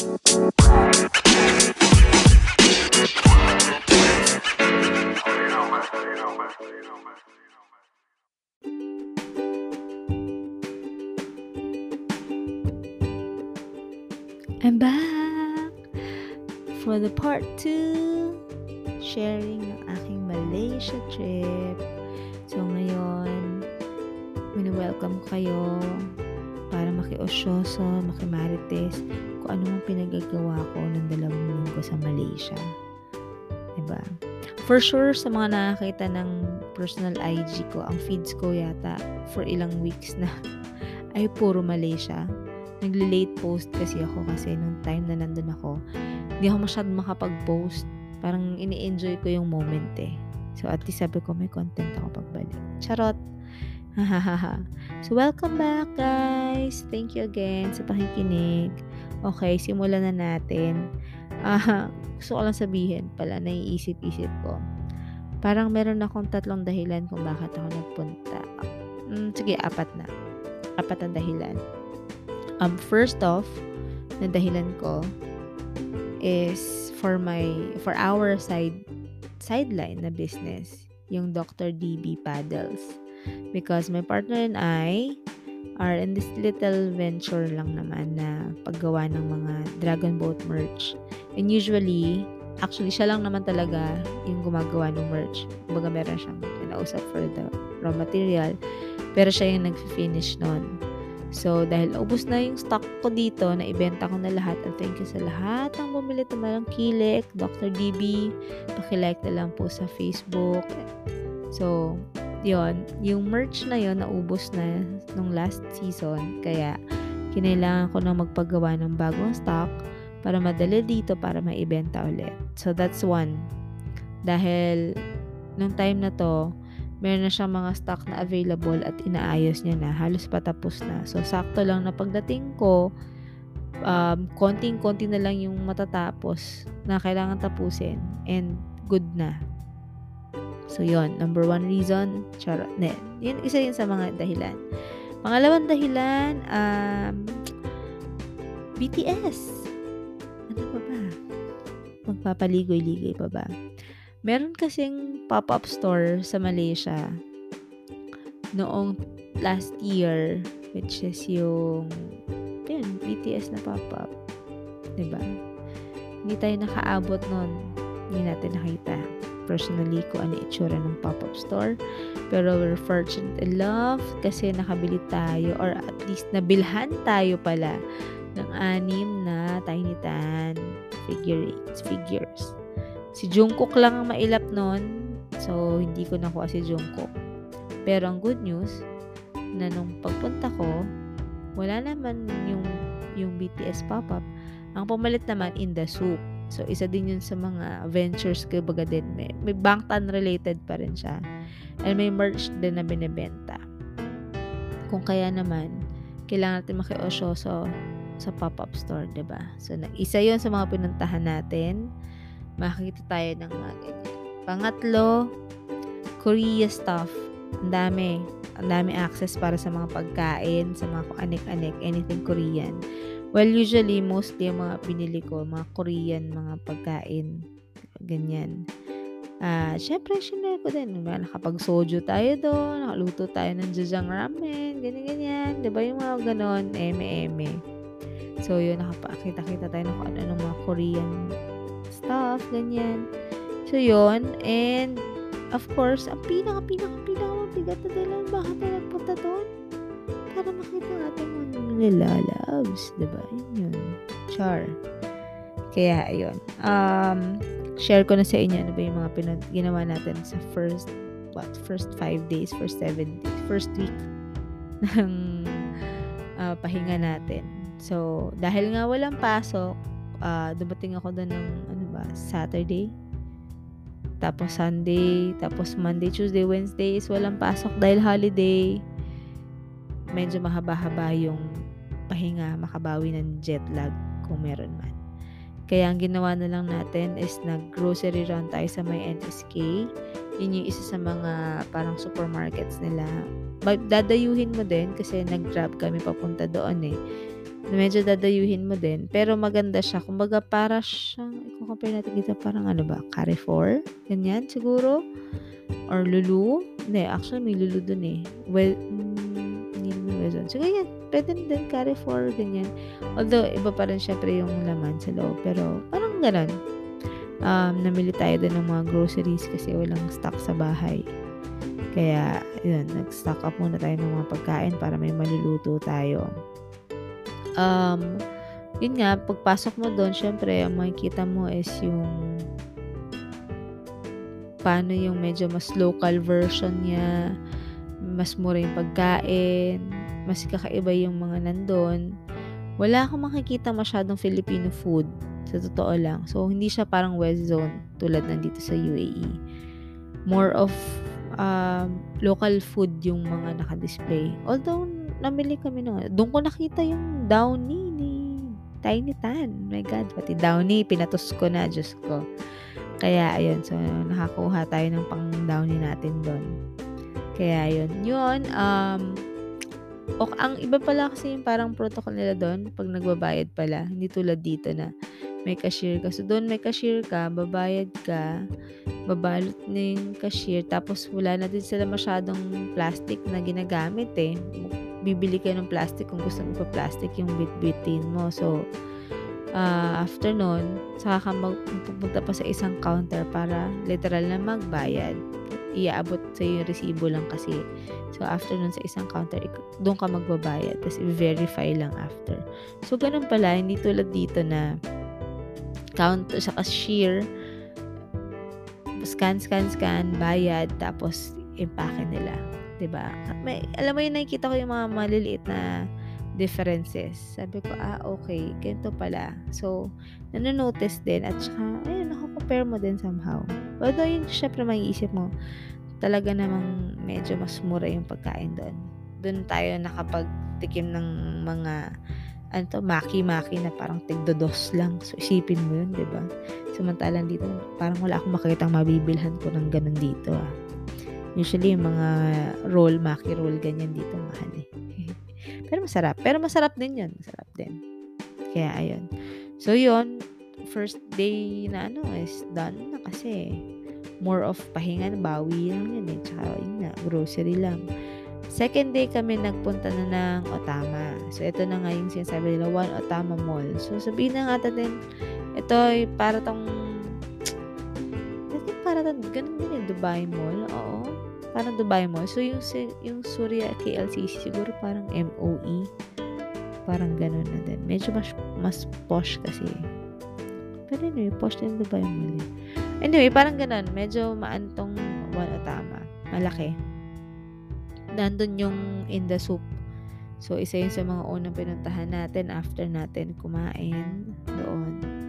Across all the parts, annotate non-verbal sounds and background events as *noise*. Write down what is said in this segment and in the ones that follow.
I'm back for the part 2 sharing ng aking Malaysia trip. So ngayon, mini-welcome kayo para makiosyoso, makimarites kung ano mang pinagagawa ko ng dalawang linggo sa Malaysia. Diba? For sure, sa mga nakakita ng personal IG ko, ang feeds ko yata for ilang weeks na *laughs* ay puro Malaysia nagle-late post kasi ako kasi nung time na nandun ako, hindi ako masyadong makapag-post. Parang ini-enjoy ko yung moment eh. So, at least sabi ko, may content ako pagbalik. Charot! *laughs* so, welcome back, guys! Thank you again sa pakikinig. Okay, simulan na natin. Uh, *laughs* gusto ko lang sabihin pala, naiisip-isip ko. Parang meron akong tatlong dahilan kung bakit ako nagpunta. Mm, sige, apat na. Apat ang dahilan. Um, first off, na dahilan ko is for my for our side sideline na business, yung Dr. DB Paddles. Because my partner and I are in this little venture lang naman na paggawa ng mga Dragon Boat merch. And usually, actually, siya lang naman talaga yung gumagawa ng merch. Kumbaga, meron siyang kinausap for the raw material. Pero siya yung nag-finish nun. So, dahil ubos na yung stock ko dito, na ibenta ko na lahat. And thank you sa lahat ng bumili tumalang kilik, Dr. DB. Pakilike na lang po sa Facebook. So, yon Yung merch na yon naubos na nung last season. Kaya, kinailangan ko na magpagawa ng bagong stock para madali dito para maibenta ulit. So, that's one. Dahil, nung time na to, meron na siyang mga stock na available at inaayos niya na. Halos patapos na. So, sakto lang na pagdating ko, um, konting-konti na lang yung matatapos na kailangan tapusin. And good na. So, yon Number one reason, charot. Ne, yun, isa yun sa mga dahilan. Pangalawang dahilan, um, BTS. Ano pa ba? Magpapaligoy-ligoy pa ba? Meron kasing pop-up store sa Malaysia noong last year which is yung yun, BTS na pop-up. Diba? Hindi tayo nakaabot nun. Hindi natin nakita personally ko ano itsura ng pop-up store. Pero we're fortunate enough kasi nakabili tayo or at least nabilhan tayo pala ng anim na Tiny Tan figure figures. Si Jungkook lang ang mailap nun. So, hindi ko nakuha si Jungkook. Pero ang good news, na nung pagpunta ko, wala naman yung, yung BTS pop-up. Ang pumalit naman in the soup. So, isa din yun sa mga ventures ko baga din. May, may Bangtan related pa rin siya. And may merch din na binibenta. Kung kaya naman, kailangan natin makiosyoso sa pop-up store, ba diba? So, isa yon sa mga pinuntahan natin makikita tayo ng mga ganyan. Pangatlo, Korea stuff. Ang dami. Ang dami access para sa mga pagkain, sa mga anik-anik, anything Korean. Well, usually, mostly yung mga pinili ko, mga Korean, mga pagkain. Ganyan. Ah, uh, syempre, shinare ko din. Diba? Nakapag-soju tayo doon, nakaluto tayo ng jajang ramen, ganyan-ganyan. Diba yung mga ganon, eme-eme. So, yun, nakapakita-kita tayo ng kung ano mga Korean stuff, ganyan. So, yon And, of course, ang pinaka, pinaka, pinaka mabigat na dahilan bakit tayo nagpunta doon? Para makita natin mga nilalabs. Diba? Yun yun. Char. Kaya, ayun. Um, share ko na sa inyo ano ba yung mga pinag ginawa natin sa first what first five days first seven days first week *laughs* ng uh, pahinga natin so dahil nga walang pasok uh, dumating ako doon ng ano ba, Saturday. Tapos Sunday, tapos Monday, Tuesday, Wednesday is walang pasok dahil holiday. Medyo mahaba-haba yung pahinga, makabawi ng jet lag kung meron man. Kaya ang ginawa na lang natin is nag-grocery run tayo sa may NSK. Yun yung isa sa mga parang supermarkets nila. Dadayuhin mo din kasi nag-grab kami papunta doon eh medyo dadayuhin mo din. Pero maganda siya. Kumbaga para siyang, i-compare natin dito parang ano ba, Carrefour? Ganyan siguro? Or Lulu? Hindi, actually may Lulu dun eh. Well, Wezon. So, ganyan. Pwede din Carrefour, ganyan. Although, iba pa rin syempre yung laman sa loob. Pero, parang ganun. Um, namili tayo din ng mga groceries kasi walang stock sa bahay. Kaya, yun, nag-stock up muna tayo ng mga pagkain para may maluluto tayo um, yun nga, pagpasok mo doon, syempre, ang makikita mo is yung paano yung medyo mas local version niya, mas mura yung pagkain, mas kakaiba yung mga nandun. Wala akong makikita masyadong Filipino food, sa totoo lang. So, hindi siya parang West Zone tulad nandito sa UAE. More of um, local food yung mga naka-display. Although, namili kami ng, doon ko nakita yung Downy ni Tiny Tan. My God, pati Downy, pinatos ko na, Diyos ko. Kaya, ayun, so, nakakuha tayo ng pang Downy natin doon. Kaya, ayun. Yun, um, o, ang iba pala kasi yung parang protocol nila doon, pag nagbabayad pala, hindi tulad dito na may cashier ka. So, doon may cashier ka, babayad ka, babalot na yung cashier, tapos wala na din sila masyadong plastic na ginagamit eh bibili ka ng plastic kung gusto mo pa plastic yung bit-bitin mo. So, uh, after nun, saka ka magpupunta pa sa isang counter para literal na magbayad. Iaabot sa yung resibo lang kasi. So, after nun sa isang counter, doon ka magbabayad. Tapos, i-verify lang after. So, ganun pala. Hindi tulad dito na counter sa cashier, scan, scan, scan, bayad, tapos impake nila. 'di ba? May alam mo 'yung nakikita ko 'yung mga maliliit na differences. Sabi ko, ah, okay, ganito pala. So, nanonotice din at saka, ayun, nako-compare mo din somehow. Although, yun, syempre, maiisip mo, talaga namang medyo mas mura yung pagkain doon. Doon tayo nakapagtikim ng mga ano to, maki-maki na parang tigdodos lang. So, isipin mo yun, di ba? Samantalang dito, parang wala akong makikitang mabibilhan ko ng ganun dito, ah. Usually, yung mga roll, maki roll, ganyan dito, mahal eh. Pero masarap. Pero masarap din yun. Masarap din. Kaya, ayun. So, yun. First day na ano is done na kasi more of pahinga, bawi lang yun eh. Tsaka, yun na, grocery lang. Second day kami nagpunta na ng Otama. So, ito na nga yung sinasabi nila, One Otama Mall. So, sabihin na nga natin, ito ay para tong *tsk* para ganun din yung Dubai Mall. Oo. Parang Dubai Mall. So, yung, yung Surya KLCC, siguro parang MOE. Parang ganun na din. Medyo mas, mas posh kasi. Pero anyway, posh din Dubai Mall. Eh. Anyway, parang ganun. Medyo maantong wala tama. Malaki. Nandun yung in the soup. So, isa yun sa mga unang pinuntahan natin after natin kumain doon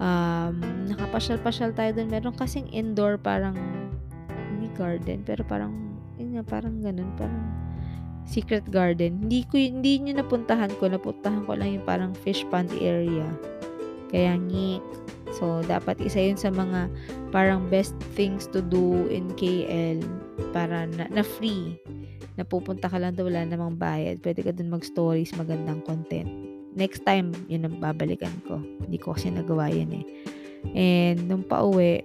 um, nakapasyal-pasyal tayo doon. Meron kasing indoor parang garden, pero parang yun nga, parang ganun, parang secret garden. Hindi ko hindi niyo napuntahan ko, napuntahan ko lang yung parang fish pond area. Kaya ngik. So, dapat isa yun sa mga parang best things to do in KL para na, na free. Napupunta ka lang daw, wala namang bayad. Pwede ka dun mag-stories, magandang content next time, yun ang babalikan ko. Hindi ko kasi nagawa yan eh. And, nung pauwi,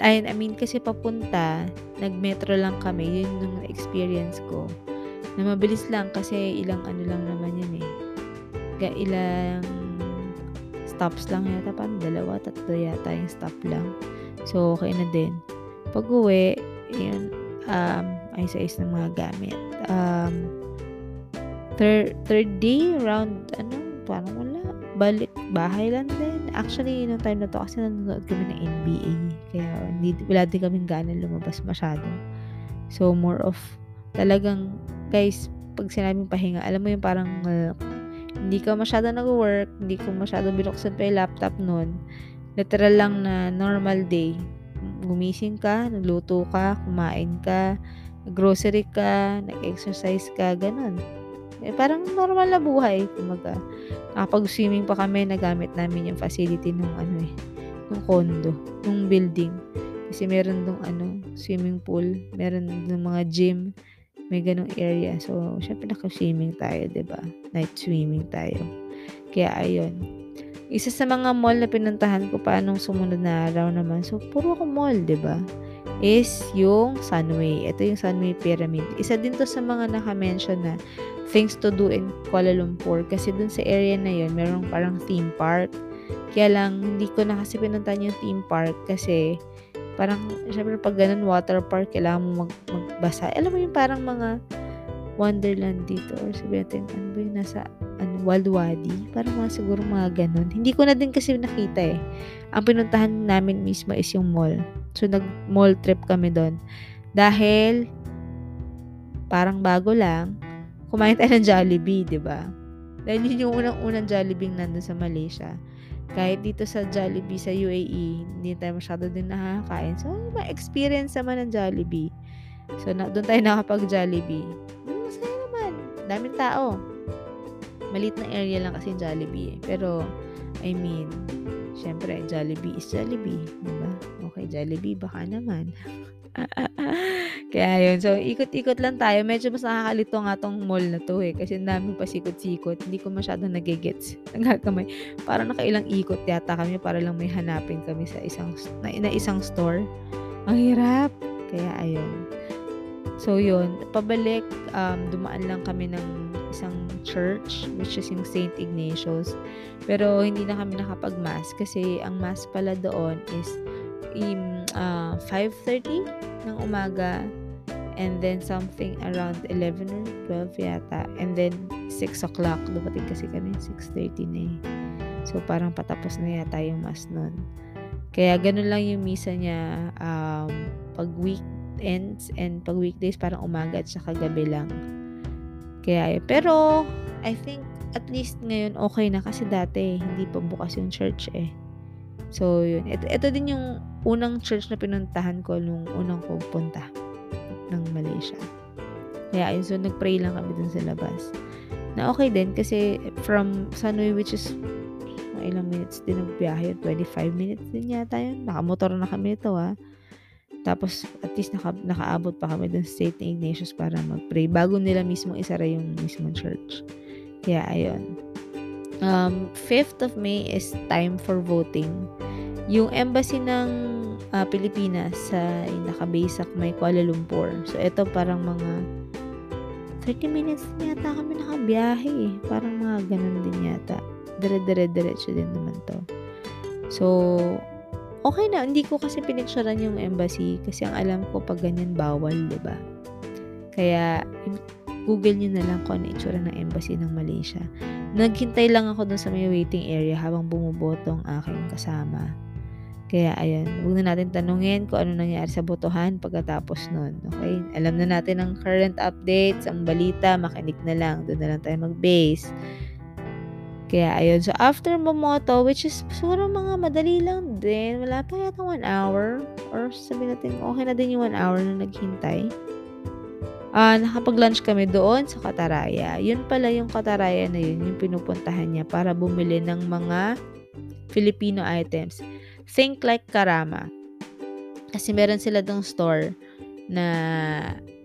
I, I mean, kasi papunta, nag-metro lang kami, yun yung experience ko. Na mabilis lang kasi ilang ano lang naman yun eh. Ga, ilang stops lang yata, parang dalawa, tatlo yata yung stop lang. So, okay na din. Pag uwi, yun, um, ay sa is ng mga gamit. Um, third, third day, around, ano, parang wala. Balik, bahay lang din. Actually, nung time na to, kasi nanonood kami ng NBA. Kaya, hindi, wala din kami gana lumabas masyado. So, more of, talagang, guys, pag sinabing pahinga, alam mo yung parang, uh, hindi ka masyado nag-work, hindi ko masyado binuksan pa yung laptop noon. Literal lang na normal day. Gumising ka, nagluto ka, kumain ka, grocery ka, nag-exercise ka, ganun. Eh, parang normal na buhay. Kumaga, nakapag-swimming pa kami, nagamit namin yung facility nung ano eh, nung condo, nung building. Kasi meron dong ano, swimming pool, meron dong mga gym. May ganong area. So, syempre naka-swimming tayo, ba? Night swimming tayo. Kaya ayun. Isa sa mga mall na pinuntahan ko pa nung sumunod na araw naman. So, puro ako mall, ba? Is yung Sunway. Ito yung Sunway Pyramid. Isa din to sa mga naka-mention na things to do in Kuala Lumpur kasi dun sa area na yun, merong parang theme park. Kaya lang, hindi ko na kasi pinuntahan yung theme park kasi parang, syempre pag ganun, water park, kailangan mo mag, magbasa. Alam mo yung parang mga Wonderland dito or sabihin natin, ano ba yung nasa ano, Wild Wadi? Parang mga siguro mga ganun. Hindi ko na din kasi nakita eh. Ang pinuntahan namin mismo is yung mall. So, nag-mall trip kami doon. Dahil, parang bago lang, kumain tayo ng Jollibee, di ba? Dahil yun yung unang-unang Jollibee nandun sa Malaysia kahit dito sa Jollibee sa UAE, hindi tayo masyado din nakakain. So, ma-experience naman ng Jollibee. So, na, doon tayo nakapag-Jollibee. Masaya naman. Daming tao. Malit na area lang kasi Jollibee. Eh. Pero, I mean, syempre, Jollibee is Jollibee. Diba? Okay, Jollibee, baka naman. *laughs* Kaya yun. So, ikot-ikot lang tayo. Medyo mas nakakalito nga tong mall na to eh. Kasi dami pa sikot-sikot. Hindi ko masyadong nagigets. *laughs* Nagagamay. Parang nakailang ikot yata kami para lang may hanapin kami sa isang, na, na isang store. Ang hirap. Kaya ayun. So, yun. Pabalik, um, dumaan lang kami ng isang church, which is yung St. Ignatius. Pero, hindi na kami nakapag-mass kasi ang mass pala doon is im, uh, 5.30 ng umaga and then something around 11 or 12 yata and then 6 o'clock dumating kasi kami 6.30 na eh so parang patapos na yata yung mass nun kaya ganun lang yung misa niya um, pag weekends and pag weekdays parang umaga at saka gabi lang kaya pero I think at least ngayon okay na kasi dati hindi pa bukas yung church eh so yun ito, ito din yung unang church na pinuntahan ko nung unang ko punta ng Malaysia. Kaya yun, so nagpray lang kami dun sa labas. Na okay din kasi from Sanoi which is ilang minutes din nagbiyahe, 25 minutes din yata yun. Nakamotor na kami ito ha. Tapos at least naka, nakaabot pa kami dun sa St. Ignatius para magpray bago nila mismo isara yung mismo church. Kaya ayun. Um, 5th of May is time for voting. Yung embassy ng uh, Pilipinas sa nakabase sa may Kuala Lumpur. So, ito parang mga 30 minutes yata kami nakabiyahe eh. Parang mga ganun din yata. Dire-dire-diretso din naman to. So, okay na. Hindi ko kasi pinicturean yung embassy kasi ang alam ko pag ganyan bawal, ba diba? Kaya, Google nyo na lang kung ano itsura ng embassy ng Malaysia. Naghintay lang ako dun sa may waiting area habang bumuboto ang aking kasama. Kaya ayun, huwag na natin tanungin kung ano nangyari sa botohan pagkatapos nun. Okay? Alam na natin ang current updates, ang balita, makinig na lang. Doon na lang tayo mag-base. Kaya ayun, so after bumoto, which is siguro mga madali lang din, wala pa yata one hour, or sabi natin, okay na din yung one hour na naghintay. Uh, nakapag-lunch kami doon sa Kataraya. Yun pala yung Kataraya na yun, yung pinupuntahan niya para bumili ng mga Filipino items. Think like Karama. Kasi meron sila dong store na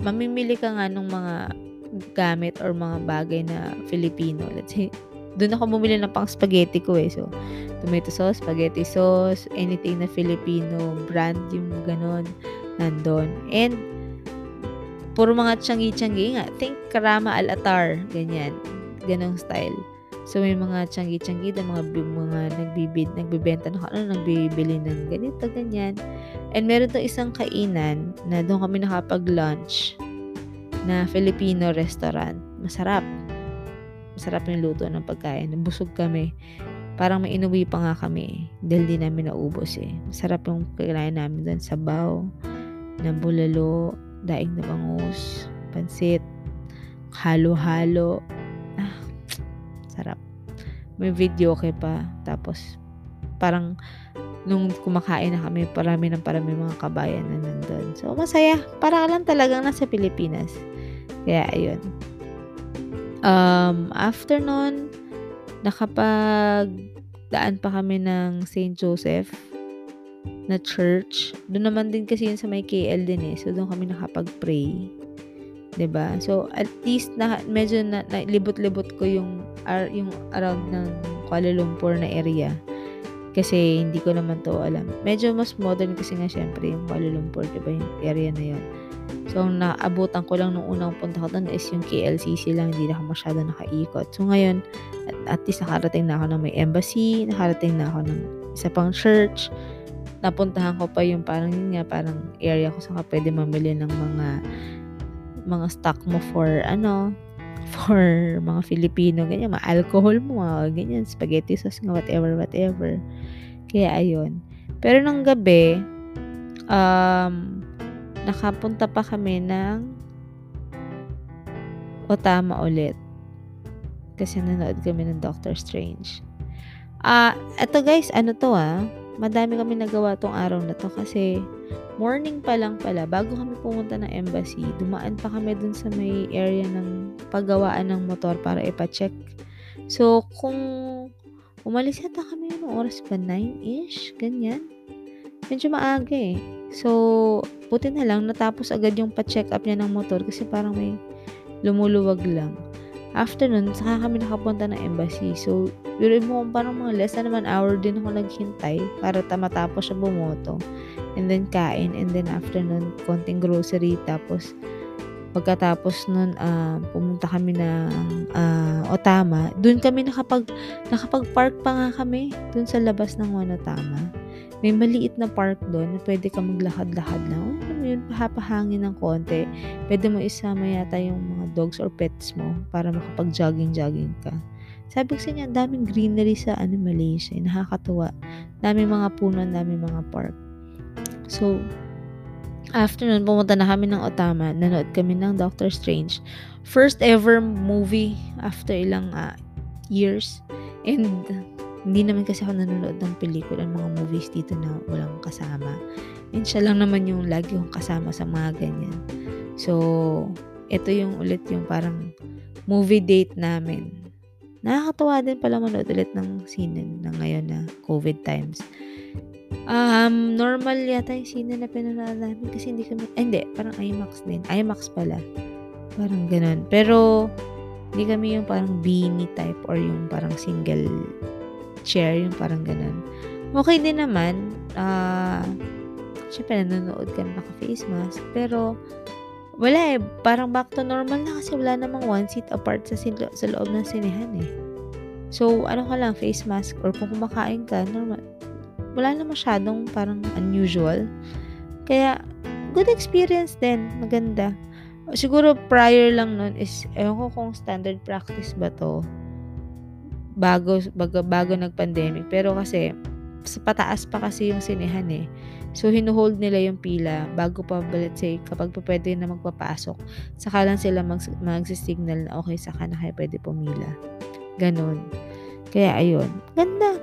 mamimili ka nga ng mga gamit or mga bagay na Filipino. Let's say, doon ako bumili ng pang spaghetti ko eh. So, tomato sauce, spaghetti sauce, anything na Filipino, brand yung ganon, nandun. And, puro mga tsangi-tsangi nga. Think Karama Al-Atar, ganyan. Ganong style. So, may mga tiyanggi-tiyanggi na mga, mga nagbibid, nagbibenta ng ano, nagbibili ng ganito, ganyan. And meron to isang kainan na doon kami nakapag-lunch na Filipino restaurant. Masarap. Masarap yung luto ng pagkain. Nabusog kami. Parang may inuwi pa nga kami. Dahil di namin naubos eh. Masarap yung kailangan namin doon. Sabaw, na bulalo, daing na bangus, pansit, halo-halo, sarap. May video okay pa. Tapos, parang, nung kumakain na kami, parami ng parami mga kabayan na nandun. So, masaya. Para lang talagang nasa Pilipinas. Kaya, ayun. Um, after nun, nakapag daan pa kami ng St. Joseph na church. Doon naman din kasi yun sa may KL din eh. So, doon kami nakapag-pray. ba? So, at least na medyo na nailibot-libot ko yung ar yung around ng Kuala Lumpur na area. Kasi hindi ko naman 'to alam. Medyo mas modern kasi nga siyempre yung Kuala Lumpur, 'di ba, yung area na 'yon. So, ang naabutan ko lang nung unang punta ko do'n is yung KLCC lang, hindi na ako masyadong nakaikot. So, ngayon at at least nakarating na ako ng may embassy, nakarating na ako ng isa pang church. Napuntahan ko pa yung parang yun nga, parang area kung saan ka puwede mamili ng mga mga stock mo for ano, *laughs* for mga Filipino, ganyan, mga alcohol mo, mga ganyan, spaghetti sauce nga, whatever, whatever. Kaya ayun. Pero nung gabi, um, nakapunta pa kami ng Otama ulit. Kasi nanood kami ng Doctor Strange. Ah, eto guys, ano 'to, ah, madami kaming nagawa 'tong araw na 'to kasi morning pa lang pala, bago kami pumunta ng embassy, dumaan pa kami dun sa may area ng paggawaan ng motor para ipa-check. So, kung umalis yata kami anong oras ba, 9-ish, ganyan. Medyo maaga, eh. So, buti na lang natapos agad yung pa-check-up niya ng motor kasi parang may lumuluwag lang. After nun, saka kami nakapunta ng embassy. So, biruin mo parang mga less than naman hour din ako naghintay para ta matapos siya bumoto. And then kain. And then after nun, konting grocery. Tapos, pagkatapos nun, ah, pumunta kami ng ah, Otama. Dun kami nakapag nakapag-park pa nga kami dun sa labas ng Wanotama. May maliit na park dun na puwede kang maglakad-lakad lang. Alam mo yun, pahapahangin ng konti. Puwede mo isama yata yung mga dogs or pets mo para makapag-jogging-jogging ka. Sabi ko sa niya, daming greenery sa ano, Malaysia. Nakakatuwa. Daming mga puno, daming mga park. So, after nun, pumunta na kami ng Otama. Nanood kami ng Doctor Strange. First ever movie after ilang uh, years. And hindi naman kasi ako nanonood ng pelikula, ng mga movies dito na walang kasama. And siya lang naman yung lagi kong kasama sa mga ganyan. So, ito yung ulit yung parang movie date namin. Nakakatawa din pala manood ulit ng sine na ngayon na COVID times. Um, normal yata yung sine na pinanood namin kasi hindi kami, ay hindi, parang IMAX din. IMAX pala. Parang ganun. Pero, hindi kami yung parang beanie type or yung parang single chair, yung parang ganun. Okay din naman. Uh, syempre nanonood ka na naka-face mask. Pero, wala eh. Parang back to normal na kasi wala namang one seat apart sa, silo- sa loob ng sinehan eh. So, ano ka lang, face mask or kung kumakain ka, normal. Wala na masyadong parang unusual. Kaya, good experience din. Maganda. Siguro prior lang nun is, ewan ko kung standard practice ba to bago, bago, bago nag-pandemic. Pero kasi, sa pataas pa kasi yung sinehan eh. So, hinuhold nila yung pila bago pa, let's say, kapag pa pwede na magpapasok, saka lang sila mag, mag-signal na okay, saka na kayo pwede pumila. Ganon. Kaya, ayun. Ganda.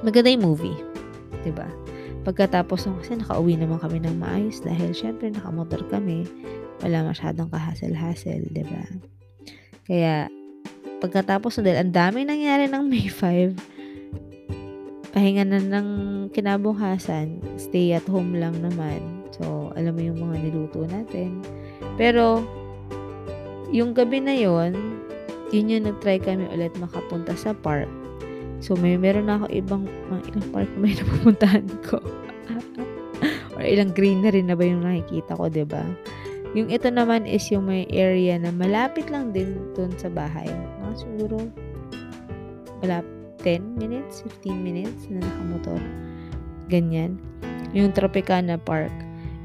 Maganda yung movie. ba diba? Pagkatapos nung kasi nakauwi naman kami ng maayos dahil syempre nakamotor kami. Wala masyadong kahasel-hasel, ba diba? Kaya, pagkatapos na dahil ang dami nangyari ng May *laughs* 5, pahinga na ng kinabukasan, stay at home lang naman. So, alam mo yung mga niluto natin. Pero, yung gabi na yon yun yung nag-try kami ulit makapunta sa park. So, may meron na ako ibang, mga ilang park na may *laughs* napupuntahan ko. *laughs* Or ilang greenery na ba yung nakikita ko, ba diba? Yung ito naman is yung may area na malapit lang din dun sa bahay. Mga siguro, wala 10 minutes, 15 minutes na nakamotor. Ganyan. Yung Tropicana Park.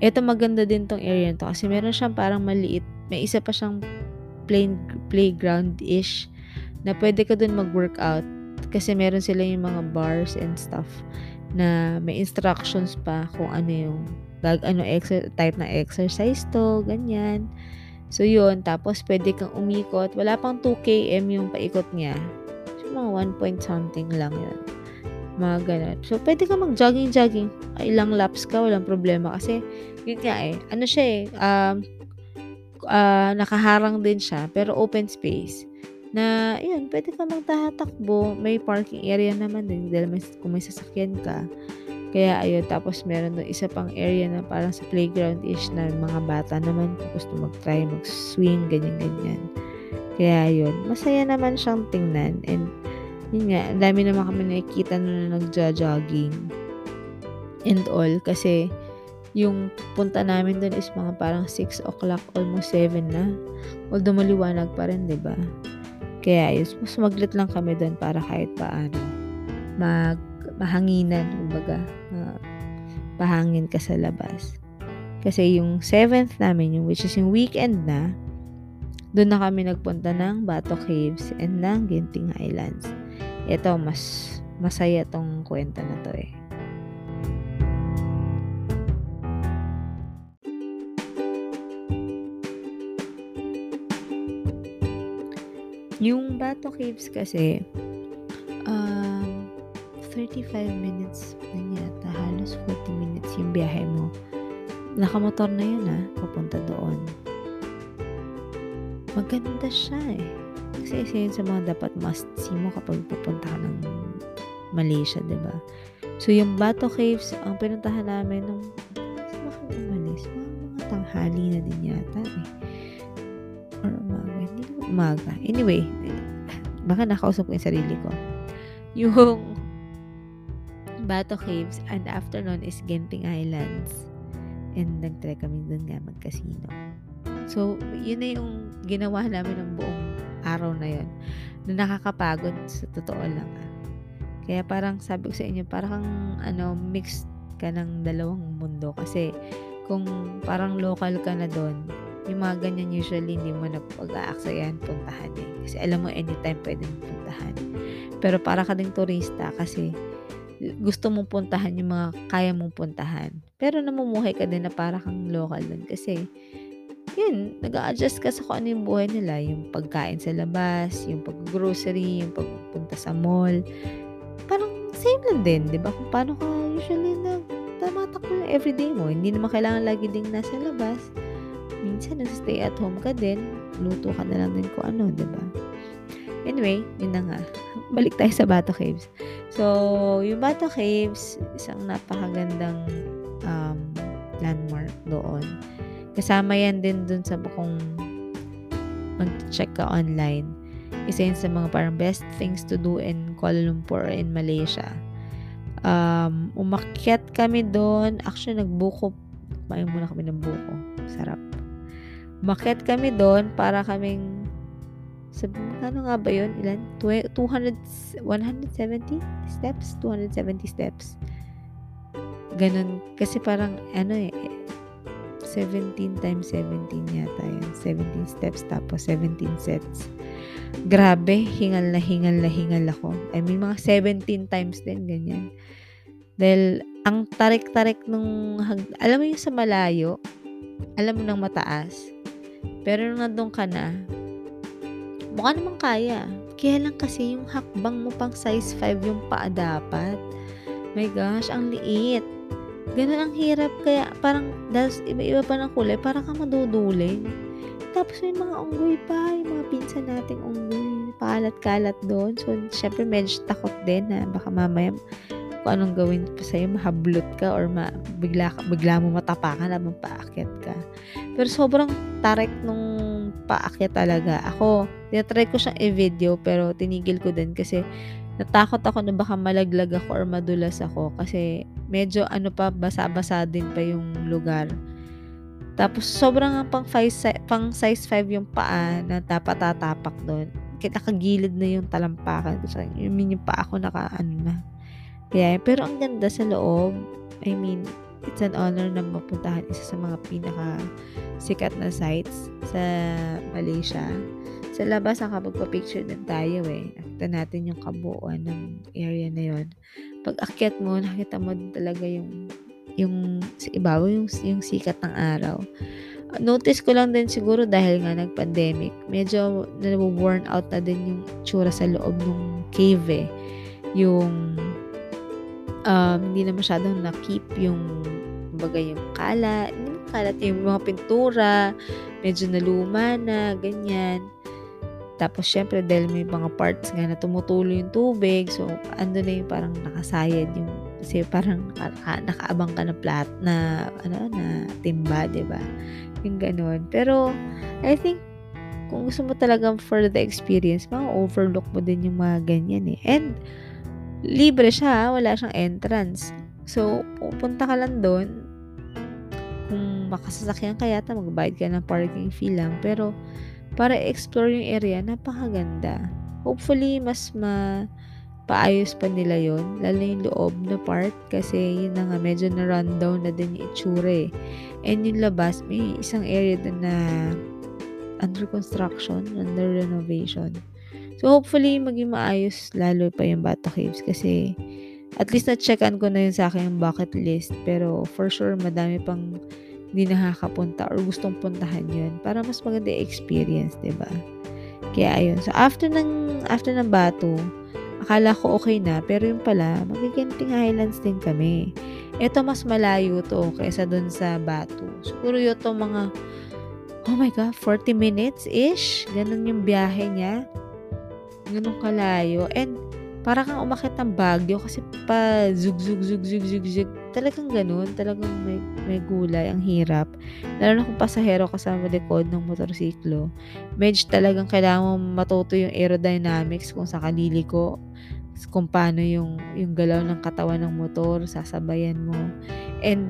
Ito maganda din tong area to kasi meron siyang parang maliit. May isa pa siyang plain playground-ish na pwede ka dun mag-workout kasi meron sila yung mga bars and stuff na may instructions pa kung ano yung gag ano exer- type na exercise to, ganyan. So yun, tapos pwede kang umikot. Wala pang 2 km yung paikot niya. So mga 1 point something lang yun. Mga ganun. So pwede ka mag-jogging-jogging. Ilang laps ka, walang problema. Kasi yun nga eh, ano siya eh, um, uh, nakaharang din siya, pero open space na yun, pwede ka magtatakbo, may parking area naman din dahil may, kung may sasakyan ka. Kaya ayun, tapos meron doon isa pang area na parang sa playground-ish na mga bata naman kung gusto mag-try, mag-swing, ganyan-ganyan. Kaya yun, masaya naman siyang tingnan. And yun nga, ang dami naman kami nakikita na nagja-jogging and all. Kasi yung punta namin doon is mga parang 6 o'clock, almost 7 na. Although maliwanag pa rin, ba Kaya yun, mas maglit lang kami doon para kahit paano mag mahanginan, kumbaga, uh, pahangin ka sa labas. Kasi yung 7th namin, yung which is yung weekend na, doon na kami nagpunta ng Bato Caves and ng Ginting Highlands. Ito, mas masaya tong kwento na to eh. Yung Bato Caves kasi, 35 minutes na yata, halos 40 minutes yung biyahe mo. Nakamotor na yun ah, papunta doon. Maganda siya eh. Kasi isa yun sa mga dapat must see mo kapag pupunta ka ng Malaysia, ba diba? So, yung Bato Caves, ang pinuntahan namin nung kami umalis? Mga, mga tanghali na din yata eh. Or umaga. Hindi umaga. Anyway, baka nakausap ko yung sarili ko. Yung Bato Caves, and after nun is Genting Islands. And nag-try kami dun nga mag-casino. So, yun na yung ginawa namin ng buong araw na yun. Na nakakapagod sa totoo lang. Ah. Kaya parang sabi ko sa inyo, parang ano, mixed ka ng dalawang mundo. Kasi kung parang local ka na doon, yung mga ganyan usually hindi mo na pag-aaksayan puntahan eh. Kasi alam mo anytime pwedeng puntahan. Pero para ka ding turista kasi gusto mong puntahan yung mga kaya mong puntahan. Pero namumuhay ka din na para kang local dun kasi yun, nag adjust ka sa kung ano yung buhay nila. Yung pagkain sa labas, yung pag-grocery, yung pagpunta sa mall. Parang same lang din, di ba? Kung paano ka usually na tamatakbo yung everyday mo. Hindi naman kailangan lagi ding nasa labas. Minsan, nag-stay at home ka din. Luto ka na lang din kung ano, di ba? Anyway, yun na nga. *laughs* Balik tayo sa Bato Caves. So, yung Bato Caves, isang napakagandang um, landmark doon. Kasama yan din dun sa kung mag-check ka online. Isa yun sa mga parang best things to do in Kuala Lumpur in Malaysia. Um, umakyat kami doon. Actually, nagbuko. Kumain muna kami ng buko. Sarap. Umakyat kami doon para kaming sabi ano nga ba yun? Ilan? 200, 170 steps? 270 steps. Ganun. Kasi parang, ano eh, 17 times 17 yata yun. 17 steps tapos 17 sets. Grabe, hingal na hingal na hingal ako. I mean, mga 17 times din, ganyan. Dahil, ang tarik-tarik nung, alam mo yung sa malayo, alam mo nang mataas. Pero nung nandun ka na, Mukha naman kaya. Kaya lang kasi yung hakbang mo pang size 5 yung paa dapat. My gosh, ang liit. Ganun ang hirap. Kaya parang, das, iba-iba pa ng kulay, para kang maduduling. Tapos may mga unggoy pa, yung mga pinsan nating unggoy. Paalat-kalat doon. So, syempre medyo takot din na baka mamaya kung anong gawin pa sa'yo, mahablot ka or ma, bigla, bigla mo matapakan habang paakyat ka. Pero sobrang tarik nung paakyat talaga. Ako, tinatry ko siyang i-video pero tinigil ko din kasi natakot ako na baka malaglag ako or madulas ako kasi medyo ano pa, basa-basa din pa yung lugar. Tapos sobrang pang, five, pang size 5 yung paa na tapatatapak doon. Kita kagilid na yung talampakan. So, yung, yung paa ko naka ano na. Kaya, pero ang ganda sa loob. I mean, it's an honor na mapuntahan isa sa mga pinaka sikat na sites sa Malaysia. Sa labas, nakapagpa-picture din tayo eh. Nakita natin yung kabuuan ng area na yon. Pag akyat mo, nakita mo talaga yung yung sa ibabaw yung, yung sikat ng araw. Notice ko lang din siguro dahil nga nag-pandemic, medyo na-worn out na din yung tsura sa loob ng cave eh. Yung um, hindi na masyadong na-keep yung kumbaga yung kalat, hindi kalat yung mga pintura, medyo naluma na, ganyan. Tapos, syempre, dahil may mga parts nga na tumutulo yung tubig, so, ando na yung parang nakasayad yung Kasi parang naka, nakaabang ka na plat na ano na timba, ba? Yung ganun. Pero I think kung gusto mo talaga for the experience, ma-overlook mo din yung mga ganyan eh. And libre siya, wala siyang entrance. So, pupunta ka lang doon. Kung makasasakyan ka yata, magbayad ka ng parking fee lang. Pero, para explore yung area, napakaganda. Hopefully, mas ma paayos pa nila yon lalo yung loob na part kasi yun na nga medyo na rundown na din yung itsura eh. and yung labas may isang area din na under construction under renovation so hopefully maging maayos lalo pa yung Bato Caves kasi at least na-checkan ko na yun sa aking bucket list pero for sure madami pang hindi nakakapunta or gustong puntahan yun para mas maganda experience, ba? Kaya ayun. So after ng after ng Bato, akala ko okay na, pero yung pala, magigenting highlands din kami. Ito mas malayo to kaysa dun sa Batu. Siguro yun to mga, oh my God, 40 minutes-ish. Ganun yung biyahe niya. Ganun kalayo. And, para kang umakit ng Baguio kasi pa zug zug zug zug zug zug talagang ganun talagang may, may gulay ang hirap lalo na kung pasahero kasama likod ng motorsiklo medyo talagang kailangan mo matuto yung aerodynamics kung sa kaliliko kung paano yung, yung galaw ng katawan ng motor, sasabayan mo. And,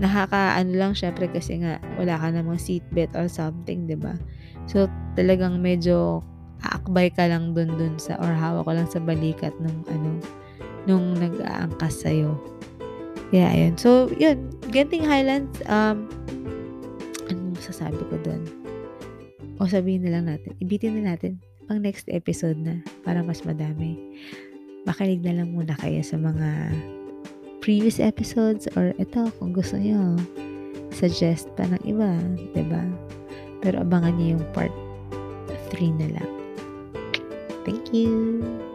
nakaka-ano lang syempre kasi nga wala ka namang seatbelt or something, 'di ba? So talagang medyo aakbay ka lang dun dun sa or hawak ko lang sa balikat nung ano nung nag-aangkas sa Kaya ayun. So, yun. Genting Highlands, um, ano masasabi ko dun? O sabihin na lang natin. Ibitin na natin pang next episode na para mas madami. Makinig na lang muna kayo sa mga previous episodes or ito kung gusto nyo suggest pa ng iba, ba diba? Pero abangan niyo yung part 3 na lang. Thank you!